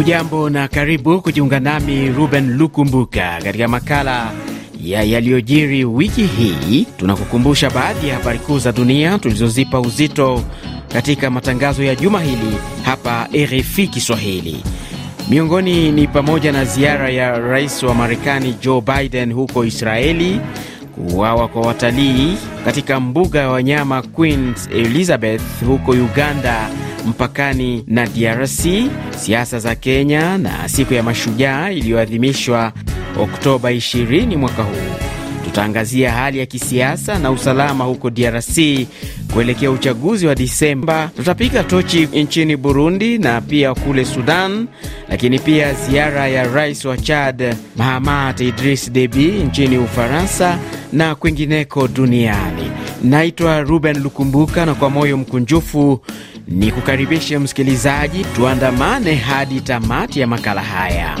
Hujambo na karibu kujiunga nami Ruben Lukumbuka katika makala ya yaliyojiri wiki hii. Tunakukumbusha baadhi ya habari kuu za dunia tulizozipa uzito katika matangazo ya juma hili hapa RFI Kiswahili. Miongoni ni pamoja na ziara ya rais wa Marekani Joe Biden huko Israeli, kuuawa kwa watalii katika mbuga ya wanyama Queen Elizabeth huko Uganda mpakani na DRC, siasa za Kenya na siku ya mashujaa iliyoadhimishwa Oktoba 20 mwaka huu. Tutaangazia hali ya kisiasa na usalama huko DRC kuelekea uchaguzi wa Disemba. Tutapiga tochi nchini Burundi na pia kule Sudan, lakini pia ziara ya rais wa Chad Mahamat Idris Deby nchini Ufaransa na kwingineko duniani. Naitwa Ruben Lukumbuka na kwa moyo mkunjufu ni kukaribishe msikilizaji, tuandamane hadi tamati ya makala haya.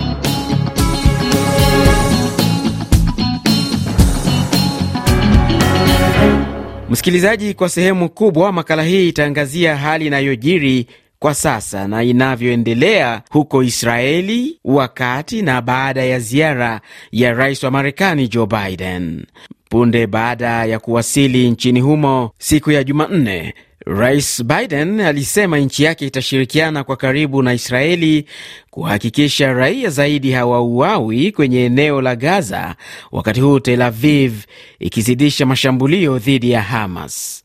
Msikilizaji, kwa sehemu kubwa makala hii itaangazia hali inayojiri kwa sasa na inavyoendelea huko Israeli wakati na baada ya ziara ya rais wa Marekani Joe Biden. Punde baada ya kuwasili nchini humo siku ya Jumanne, Rais Biden alisema nchi yake itashirikiana kwa karibu na Israeli kuhakikisha raia zaidi hawauawi kwenye eneo la Gaza, wakati huu Tel Aviv ikizidisha mashambulio dhidi ya Hamas.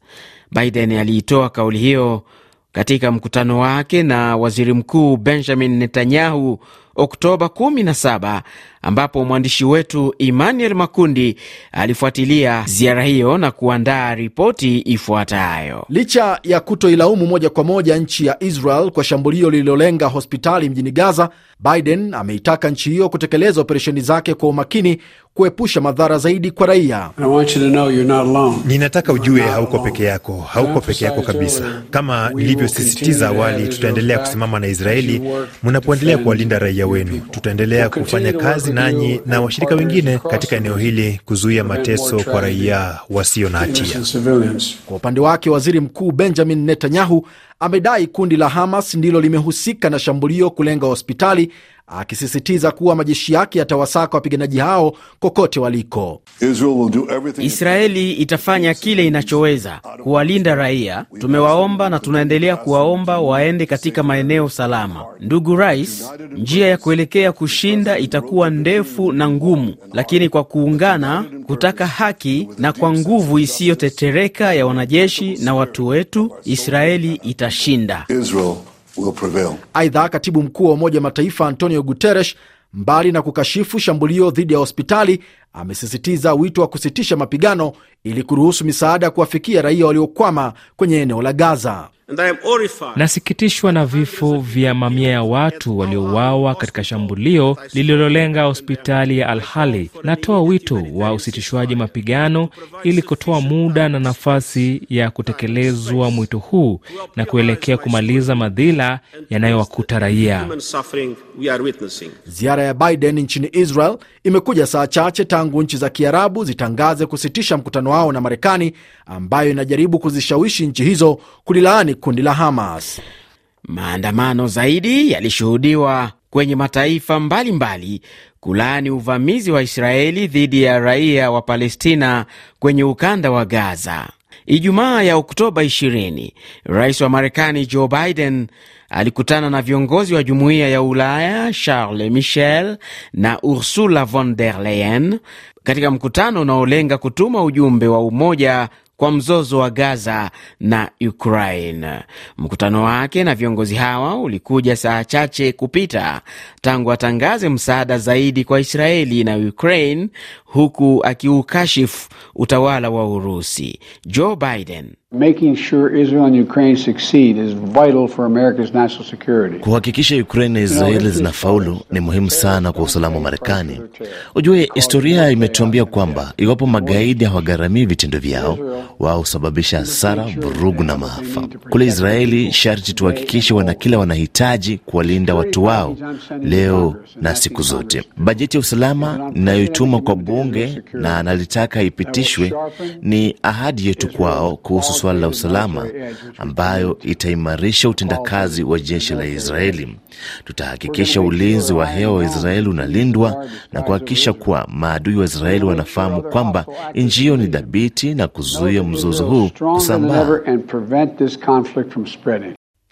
Biden aliitoa kauli hiyo katika mkutano wake na waziri mkuu Benjamin Netanyahu Oktoba 17 ambapo mwandishi wetu Emmanuel Makundi alifuatilia ziara hiyo na kuandaa ripoti ifuatayo. Licha ya kutoilaumu moja kwa moja nchi ya Israel kwa shambulio lililolenga hospitali mjini Gaza, Biden ameitaka nchi hiyo kutekeleza operesheni zake kwa umakini kuepusha madhara zaidi kwa raia. Ninataka ujue hauko peke yako, hauko peke yako kabisa. Kama nilivyosisitiza awali, tutaendelea kusimama na Israeli mnapoendelea kuwalinda raia wenu. Tutaendelea kufanya kazi nanyi na washirika wengine katika eneo hili kuzuia mateso kwa raia wasio na hatia. Kwa upande wake, waziri mkuu Benjamin Netanyahu amedai kundi la Hamas ndilo limehusika na shambulio kulenga hospitali, akisisitiza kuwa majeshi yake yatawasaka wapiganaji hao kokote waliko. Israeli itafanya kile inachoweza kuwalinda raia. Tumewaomba na tunaendelea kuwaomba waende katika maeneo salama. Ndugu rais, njia ya kuelekea kushinda itakuwa ndefu na ngumu, lakini kwa kuungana, kutaka haki na kwa nguvu isiyotetereka ya wanajeshi na watu wetu, Israeli itashinda. Aidha, katibu mkuu wa Umoja Mataifa Antonio Guterres, mbali na kukashifu shambulio dhidi ya hospitali, amesisitiza wito wa kusitisha mapigano ili kuruhusu misaada kuwafikia raia waliokwama kwenye eneo la Gaza. Nasikitishwa na vifo vya mamia ya watu waliouawa katika shambulio lililolenga hospitali ya Al-Hali. Natoa wito wa usitishwaji mapigano ili kutoa muda na nafasi ya kutekelezwa mwito huu na kuelekea kumaliza madhila yanayowakuta raia. Ziara ya Biden nchini Israel imekuja saa chache tangu nchi za Kiarabu zitangaze kusitisha mkutano wao na Marekani, ambayo inajaribu kuzishawishi nchi hizo kulilaani kundi la Hamas. Maandamano zaidi yalishuhudiwa kwenye mataifa mbalimbali kulaani uvamizi wa Israeli dhidi ya raia wa Palestina kwenye ukanda wa Gaza. Ijumaa ya Oktoba 20, rais wa Marekani Joe Biden alikutana na viongozi wa jumuiya ya Ulaya Charles Michel na Ursula von der Leyen katika mkutano unaolenga kutuma ujumbe wa umoja kwa mzozo wa Gaza na Ukraine. Mkutano wake na viongozi hawa ulikuja saa chache kupita tangu atangaze msaada zaidi kwa Israeli na Ukraine, huku akiukashifu utawala wa Urusi. Joe Biden Kuhakikisha Ukraine na Israeli zinafaulu ni muhimu sana kwa usalama wa Marekani. Ujue, historia imetuambia kwamba iwapo magaidi hawagharamii vitendo vyao, wao husababisha hasara, vurugu na maafa. Kule Israeli sharti tuhakikishe wana kila wanahitaji kuwalinda watu wao leo na siku zote. Bajeti ya usalama inayoituma kwa bunge bunge na analitaka ipitishwe, ni ahadi yetu kwao kuhusu suala la usalama, ambayo itaimarisha utendakazi wa jeshi la Israeli. Tutahakikisha ulinzi wa hewa wa Israeli unalindwa na kuhakikisha kuwa maadui wa Israeli wanafahamu kwamba nchi hiyo ni dhabiti na kuzuia mzozo huu kusambaa.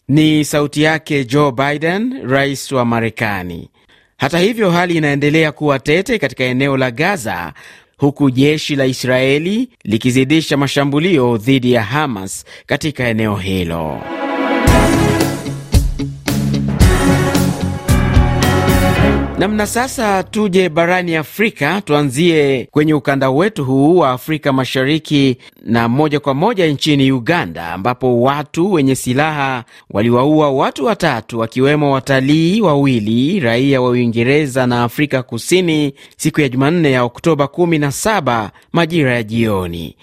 Ni sauti yake Joe Biden, rais wa Marekani. Hata hivyo, hali inaendelea kuwa tete katika eneo la Gaza, huku jeshi la Israeli likizidisha mashambulio dhidi ya Hamas katika eneo hilo. Namna sasa, tuje barani Afrika, tuanzie kwenye ukanda wetu huu wa Afrika Mashariki na moja kwa moja nchini Uganda, ambapo watu wenye silaha waliwaua watu watatu wakiwemo watalii wawili raia wa Uingereza na Afrika Kusini siku ya Jumanne ya Oktoba 17 majira ya jioni.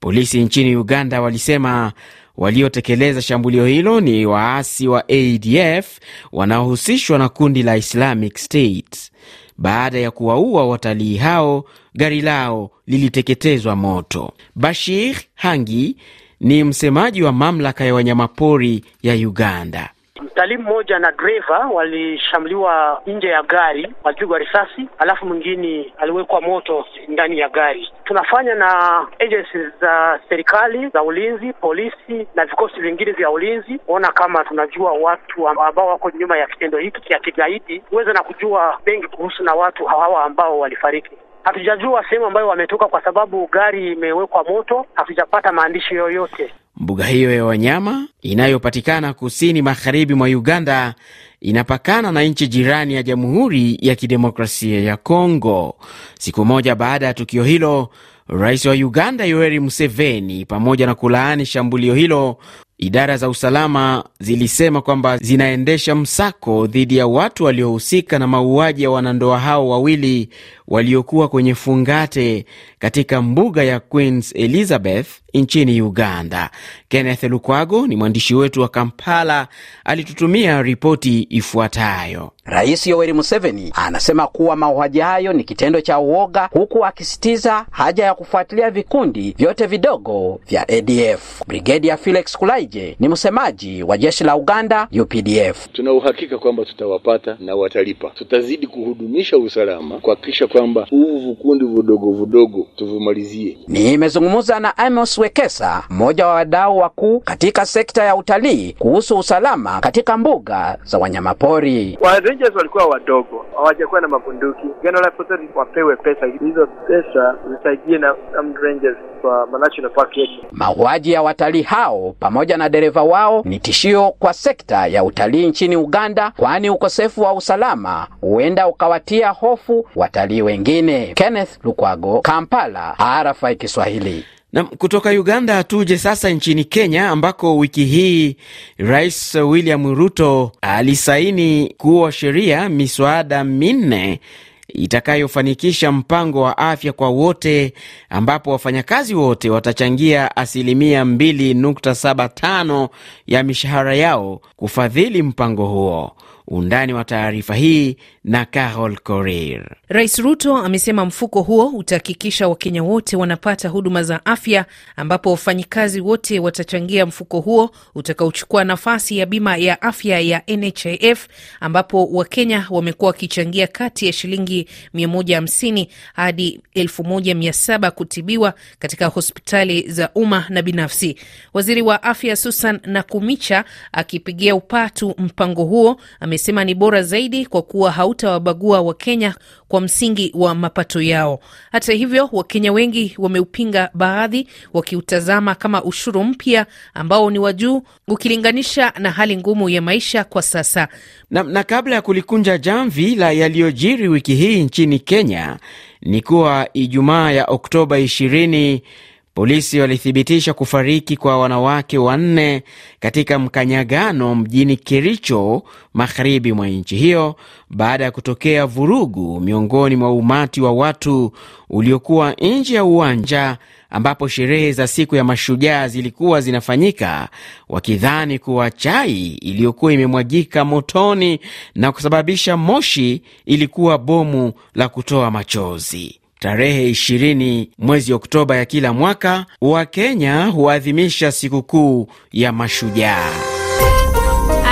Polisi nchini Uganda walisema waliotekeleza shambulio hilo ni waasi wa ADF wanaohusishwa na kundi la Islamic State. Baada ya kuwaua watalii hao, gari lao liliteketezwa moto. Bashir Hangi ni msemaji wa mamlaka ya wanyamapori ya Uganda. Mtalii mmoja na dreva walishambuliwa nje ya gari, walipigwa risasi, alafu mwingine aliwekwa moto ndani ya gari. Tunafanya na agencies za serikali za ulinzi, polisi na vikosi vingine vya ulinzi kuona kama tunajua watu ambao wako nyuma ya kitendo hiki cha kigaidi, uweze na kujua mengi kuhusu na watu hawa ambao walifariki. Hatujajua sehemu ambayo wametoka kwa sababu gari imewekwa moto. Hatujapata maandishi yoyote. Mbuga hiyo ya wanyama inayopatikana kusini magharibi mwa Uganda inapakana na nchi jirani ya Jamhuri ya Kidemokrasia ya Kongo. Siku moja baada ya tukio hilo, rais wa Uganda Yoweri Museveni, pamoja na kulaani shambulio hilo, idara za usalama zilisema kwamba zinaendesha msako dhidi ya watu waliohusika na mauaji ya wanandoa hao wawili waliokuwa kwenye fungate katika mbuga ya Queen Elizabeth nchini Uganda. Kenneth Lukwago ni mwandishi wetu wa Kampala, alitutumia ripoti ifuatayo. Rais Yoweri Museveni anasema kuwa mauaji hayo ni kitendo cha uoga, huku akisitiza haja ya kufuatilia vikundi vyote vidogo vya ADF. Brigedia Felix Kulaije ni msemaji wa jeshi la Uganda UPDF. Tuna uhakika kwamba tutawapata na watalipa. Tutazidi kuhudumisha usalama, kuhakikisha kwamba huvu vikundi vidogo vidogo tuvimalizie. Nimezungumza na Amos Wekesa, mmoja wa wadau wakuu katika sekta ya utalii, kuhusu usalama katika mbuga za wanyamapori. Rangers walikuwa wadogo, hawajakuwa na mabunduki. Gano la wapewe pesa, hizo pesa zisaidie na Rangers kwa national park yetu. Mauaji ya watalii hao pamoja na dereva wao ni tishio kwa sekta ya utalii nchini Uganda, kwani ukosefu wa usalama huenda ukawatia hofu watalii wengine. Kenneth Lukwago, Kampala, RFI Kiswahili. Na kutoka Uganda tuje sasa nchini Kenya ambako wiki hii Rais William Ruto alisaini kuwa sheria miswada minne itakayofanikisha mpango wa afya kwa wote ambapo wafanyakazi wote watachangia asilimia 2.75 ya mishahara yao kufadhili mpango huo. Undani wa taarifa hii na Carol Korir. Rais Ruto amesema mfuko huo utahakikisha Wakenya wote wanapata huduma za afya, ambapo wafanyikazi wote watachangia mfuko huo utakaochukua nafasi ya bima ya afya ya NHIF, ambapo Wakenya wamekuwa wakichangia kati ya shilingi 150 hadi 1700 kutibiwa katika hospitali za umma na binafsi. Waziri wa afya Susan Nakumicha akipigia upatu mpango huo amesema ni bora zaidi kwa kuwa hautawabagua Wakenya kwa msingi wa mapato yao. Hata hivyo, Wakenya wengi wameupinga, baadhi wakiutazama kama ushuru mpya ambao ni wa juu ukilinganisha na hali ngumu ya maisha kwa sasa. Na, na kabla ya kulikunja jamvi la yaliyojiri wiki hii nchini Kenya ni kuwa Ijumaa ya Oktoba 20 polisi walithibitisha kufariki kwa wanawake wanne katika mkanyagano mjini Kericho, magharibi mwa nchi hiyo, baada ya kutokea vurugu miongoni mwa umati wa watu uliokuwa nje ya uwanja ambapo sherehe za siku ya mashujaa zilikuwa zinafanyika, wakidhani kuwa chai iliyokuwa imemwagika motoni na kusababisha moshi ilikuwa bomu la kutoa machozi. Tarehe 20 mwezi Oktoba ya kila mwaka, Wakenya huadhimisha sikukuu ya Mashujaa.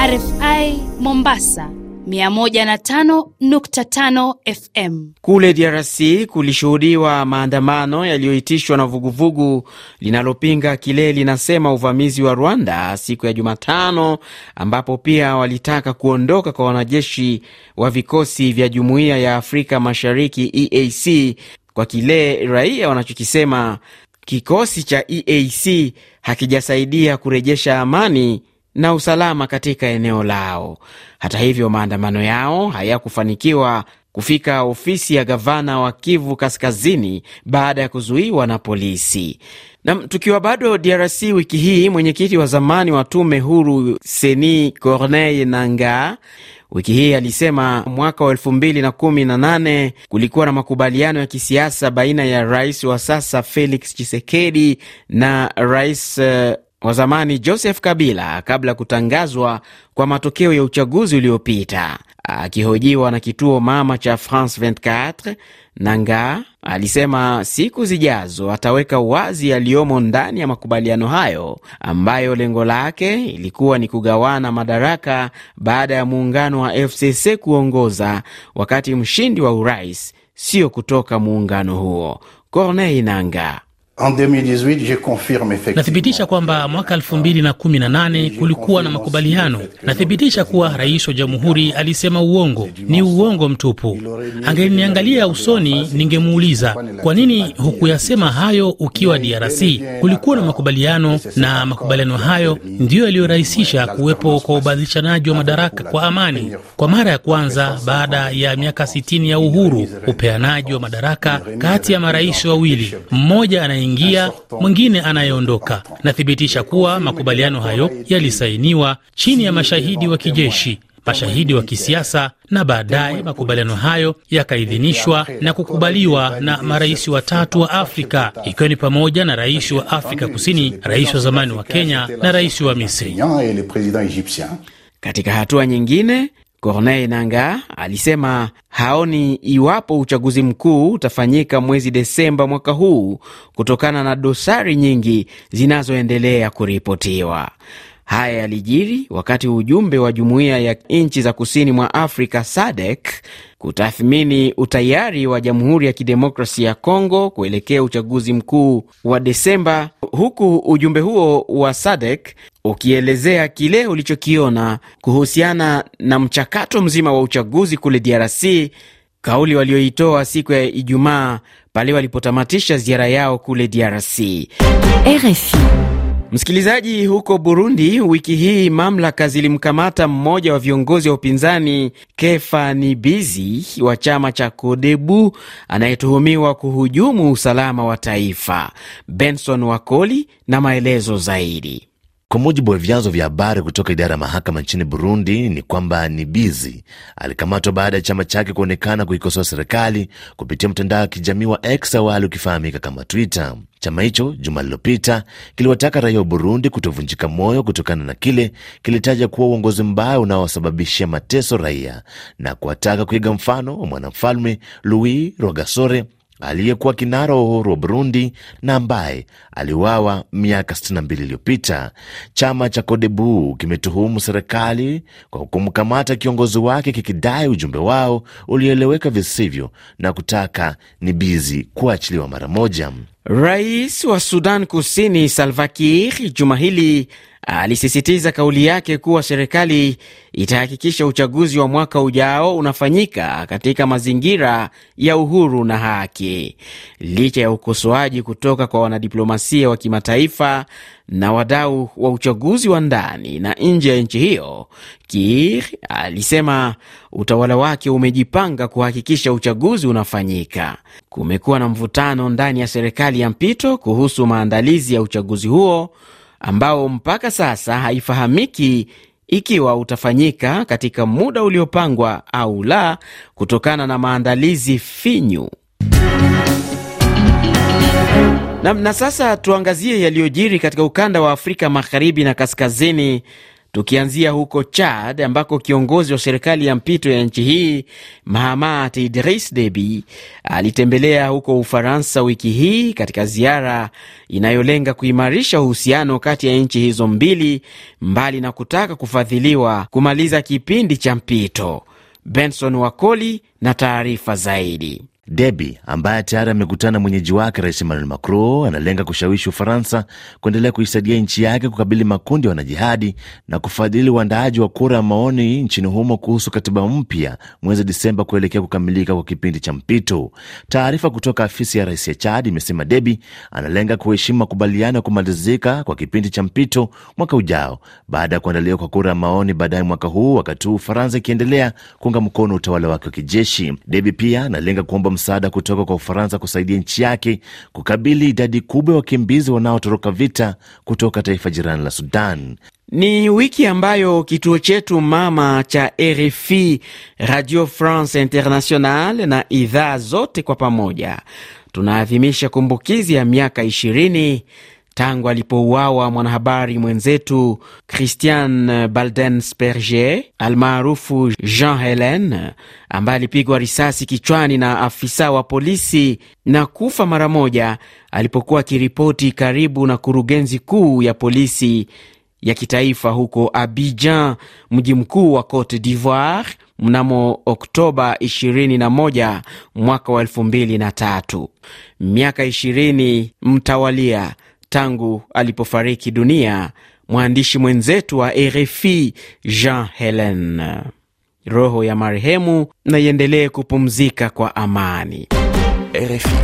RFI Mombasa 105.5 FM. Kule DRC kulishuhudiwa maandamano yaliyoitishwa na vuguvugu linalopinga kile linasema uvamizi wa Rwanda siku ya Jumatano, ambapo pia walitaka kuondoka kwa wanajeshi wa vikosi vya Jumuiya ya Afrika Mashariki EAC kwa kile raia wanachokisema kikosi cha EAC hakijasaidia kurejesha amani na usalama katika eneo lao. Hata hivyo, maandamano yao hayakufanikiwa kufika ofisi ya gavana wa Kivu Kaskazini baada ya kuzuiwa na polisi. Na tukiwa bado DRC, wiki hii mwenyekiti wa zamani wa tume huru Seni Corneille Nangaa wiki hii alisema mwaka wa elfu mbili na kumi na nane kulikuwa na makubaliano ya kisiasa baina ya rais wa sasa Felix Chisekedi na rais uh, wa zamani Joseph Kabila kabla ya kutangazwa kwa matokeo ya uchaguzi uliopita. Akihojiwa na kituo mama cha France 24, Nanga alisema siku zijazo ataweka wazi yaliyomo ndani ya makubaliano hayo ambayo lengo lake ilikuwa ni kugawana madaraka baada ya muungano wa FCC kuongoza, wakati mshindi wa urais sio kutoka muungano huo. Corneille Nanga Nathibitisha kwamba mwaka 2018 kulikuwa na makubaliano. Nathibitisha kuwa rais wa jamhuri alisema uongo, ni uongo mtupu. Angeniangalia usoni, ningemuuliza kwa nini hukuyasema hayo ukiwa DRC? Kulikuwa na makubaliano, na makubaliano hayo ndiyo yaliyorahisisha kuwepo kwa ubadilishanaji wa madaraka kwa amani, kwa mara ya kwanza baada ya miaka 60 ya uhuru, upeanaji wa madaraka kati ya marais wawili, mmoja ana ingia mwingine anayeondoka. Nathibitisha kuwa makubaliano hayo yalisainiwa chini ya mashahidi wa kijeshi, mashahidi wa kisiasa, na baadaye makubaliano hayo yakaidhinishwa na kukubaliwa na marais watatu wa Afrika, ikiwa ni pamoja na rais wa Afrika Kusini, rais wa zamani wa Kenya na rais wa Misri. Katika hatua nyingine Corneille Nangaa alisema haoni iwapo uchaguzi mkuu utafanyika mwezi Desemba mwaka huu kutokana na dosari nyingi zinazoendelea kuripotiwa. Haya yalijiri wakati ujumbe wa jumuiya ya nchi za kusini mwa Afrika SADC kutathmini utayari wa Jamhuri ya Kidemokrasia ya Kongo kuelekea uchaguzi mkuu wa Desemba, huku ujumbe huo wa SADC ukielezea kile ulichokiona kuhusiana na mchakato mzima wa uchaguzi kule DRC, kauli walioitoa siku ya Ijumaa pale walipotamatisha ziara yao kule DRC. RFI. Msikilizaji, huko Burundi wiki hii mamlaka zilimkamata mmoja wa viongozi wa upinzani Kefa Nibizi wa chama cha Kodebu anayetuhumiwa kuhujumu usalama wa taifa. Benson Wakoli na maelezo zaidi. Kwa mujibu wa vyanzo vya habari kutoka idara ya mahakama nchini Burundi ni kwamba Nibizi alikamatwa baada ya chama chake kuonekana kuikosoa serikali kupitia mtandao wa kijamii wa X awali ukifahamika kama Twitter. Chama hicho juma lililopita kiliwataka raia wa Burundi kutovunjika moyo kutokana na kile kilitaja kuwa uongozi mbaya unaowasababishia mateso raia na kuwataka kuiga mfano wa mwanamfalme Louis Rwagasore aliyekuwa kinara wa uhuru wa Burundi na ambaye aliuawa miaka 62 iliyopita. Chama cha Kodebu kimetuhumu serikali kwa kumkamata kiongozi wake kikidai ujumbe wao ulioeleweka visivyo na kutaka Nibizi kuachiliwa mara moja. Rais wa Sudan Kusini Salva Kiir juma hili alisisitiza kauli yake kuwa serikali itahakikisha uchaguzi wa mwaka ujao unafanyika katika mazingira ya uhuru na haki. Licha ya ukosoaji kutoka kwa wanadiplomasia wa kimataifa na wadau wa uchaguzi wa ndani na nje ya nchi hiyo, Kiir alisema utawala wake umejipanga kuhakikisha uchaguzi unafanyika. Kumekuwa na mvutano ndani ya serikali ya mpito kuhusu maandalizi ya uchaguzi huo ambao mpaka sasa haifahamiki ikiwa utafanyika katika muda uliopangwa au la, kutokana na maandalizi finyu. Na, na sasa tuangazie yaliyojiri katika ukanda wa Afrika magharibi na kaskazini tukianzia huko Chad ambako kiongozi wa serikali ya mpito ya nchi hii Mahamat Idris Deby alitembelea huko Ufaransa wiki hii katika ziara inayolenga kuimarisha uhusiano kati ya nchi hizo mbili, mbali na kutaka kufadhiliwa kumaliza kipindi cha mpito. Benson Wakoli na taarifa zaidi. Debi ambaye tayari amekutana mwenyeji wake Rais Emmanuel Macron analenga kushawishi Ufaransa kuendelea kuisaidia nchi yake kukabili makundi ya wanajihadi na kufadhili uandaaji wa kura ya maoni nchini humo kuhusu katiba mpya mwezi Disemba kuelekea kukamilika kwa kipindi cha mpito. Taarifa kutoka afisi ya rais ya Chad imesema Debi analenga kuheshimu makubaliano ya kumalizika kwa kipindi cha mpito mwaka ujao baada ya kuandaliwa kwa kura ya maoni baadaye mwaka huu, wakati huu Ufaransa ikiendelea kuunga mkono utawala wake wa kijeshi. Debi pia analenga kuomba msaada kutoka kwa Ufaransa kusaidia nchi yake kukabili idadi kubwa ya wakimbizi wanaotoroka vita kutoka taifa jirani la Sudan. Ni wiki ambayo kituo chetu mama cha RFI Radio France International na idhaa zote kwa pamoja tunaadhimisha kumbukizi ya miaka ishirini tangu alipouawa mwanahabari mwenzetu Christian Baldensperger almaarufu Jean Helen, ambaye alipigwa risasi kichwani na afisa wa polisi na kufa mara moja alipokuwa akiripoti karibu na kurugenzi kuu ya polisi ya kitaifa huko Abidjan, mji mkuu wa Cote d'Ivoire mnamo Oktoba 21 mwaka wa 2003. Miaka 20 mtawalia tangu alipofariki dunia mwandishi mwenzetu wa RFI Jean Helen. Roho ya marehemu na iendelee kupumzika kwa amani. RFI.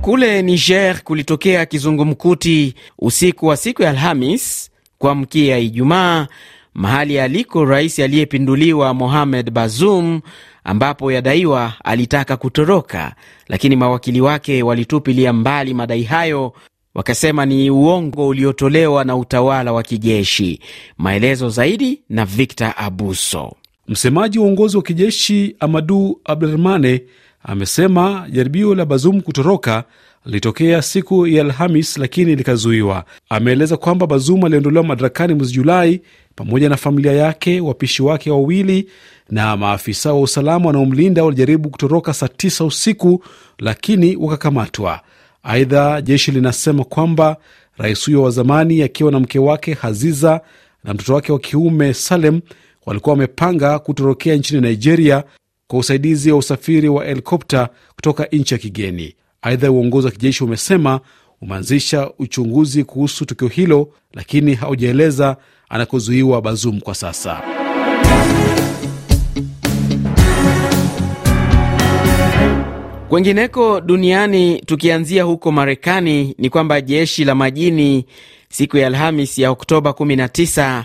Kule Niger kulitokea kizungumkuti usiku wa siku ya Alhamis kuamkia Ijumaa, mahali aliko rais aliyepinduliwa Mohamed Bazoum, ambapo yadaiwa alitaka kutoroka, lakini mawakili wake walitupilia mbali madai hayo wakasema ni uongo uliotolewa na utawala wa kijeshi. Maelezo zaidi na Victor Abuso. Msemaji wa uongozi wa kijeshi Amadu Abdurahmane amesema jaribio la Bazum kutoroka lilitokea siku ya Alhamis lakini likazuiwa. Ameeleza kwamba Bazum aliondolewa madarakani mwezi Julai pamoja na familia yake, wapishi wake wawili na maafisa wa usalama wanaomlinda walijaribu kutoroka saa tisa usiku lakini wakakamatwa. Aidha, jeshi linasema kwamba rais huyo wa zamani akiwa na mke wake Haziza na mtoto wake wa kiume Salem walikuwa wamepanga kutorokea nchini Nigeria kwa usaidizi wa usafiri wa helikopta kutoka nchi ya kigeni. Aidha, uongozi wa kijeshi umesema umeanzisha uchunguzi kuhusu tukio hilo, lakini haujaeleza anakozuiwa Bazum kwa sasa. Kwengineko duniani, tukianzia huko Marekani, ni kwamba jeshi la majini siku ya Alhamis ya Oktoba 19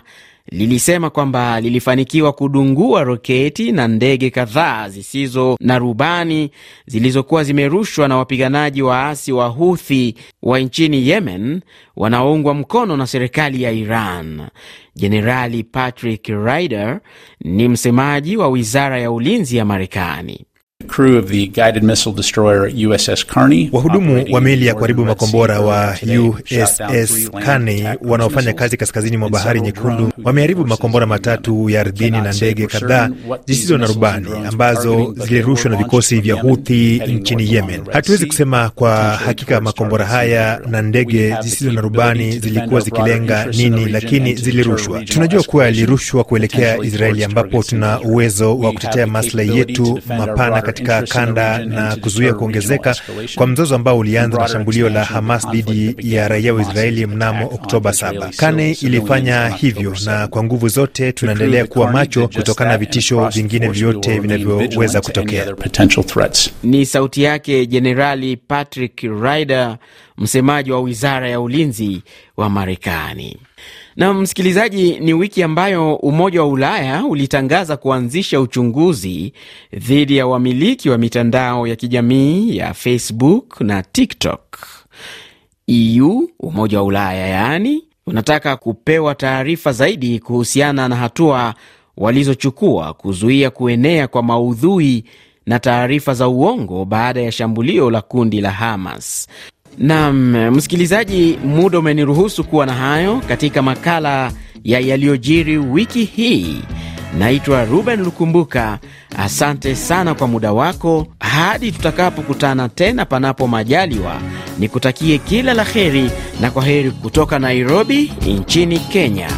lilisema kwamba lilifanikiwa kudungua roketi na ndege kadhaa zisizo na rubani zilizokuwa zimerushwa na wapiganaji waasi wa Huthi wa nchini Yemen wanaoungwa mkono na serikali ya Iran. Jenerali Patrick Ryder ni msemaji wa wizara ya ulinzi ya Marekani. Wahudumu wa meli ya kuharibu makombora wa USS Carney wanaofanya kazi kaskazini mwa bahari Nyekundu wameharibu makombora matatu ya ardhini na ndege kadhaa zisizo na rubani ambazo zilirushwa na vikosi vya Huthi nchini Yemen. Hatuwezi kusema kwa hakika makombora haya na ndege zisizo na rubani zilikuwa zikilenga nini, lakini zilirushwa. Tunajua kuwa yalirushwa kuelekea Israeli, ambapo tuna uwezo wa kutetea maslahi yetu mapana katika kanda na kuzuia kuongezeka kwa mzozo ambao ulianza na shambulio la Hamas dhidi ya raia wa Israeli mnamo Oktoba 7. Kane ilifanya hivyo, na kwa nguvu zote tunaendelea kuwa macho kutokana na vitisho vingine vyote vinavyoweza kutokea. Ni sauti yake Jenerali Patrick Ryder, msemaji wa wizara ya ulinzi wa Marekani. Na msikilizaji, ni wiki ambayo Umoja wa Ulaya ulitangaza kuanzisha uchunguzi dhidi ya wamiliki wa mitandao ya kijamii ya Facebook na TikTok. EU, Umoja wa Ulaya yaani, unataka kupewa taarifa zaidi kuhusiana na hatua walizochukua kuzuia kuenea kwa maudhui na taarifa za uongo baada ya shambulio la kundi la Hamas. Nam msikilizaji, muda umeniruhusu kuwa na hayo katika makala ya yaliyojiri wiki hii. Naitwa Ruben Lukumbuka. Asante sana kwa muda wako. Hadi tutakapokutana tena, panapo majaliwa, nikutakie kila la heri na kwa heri kutoka Nairobi nchini Kenya.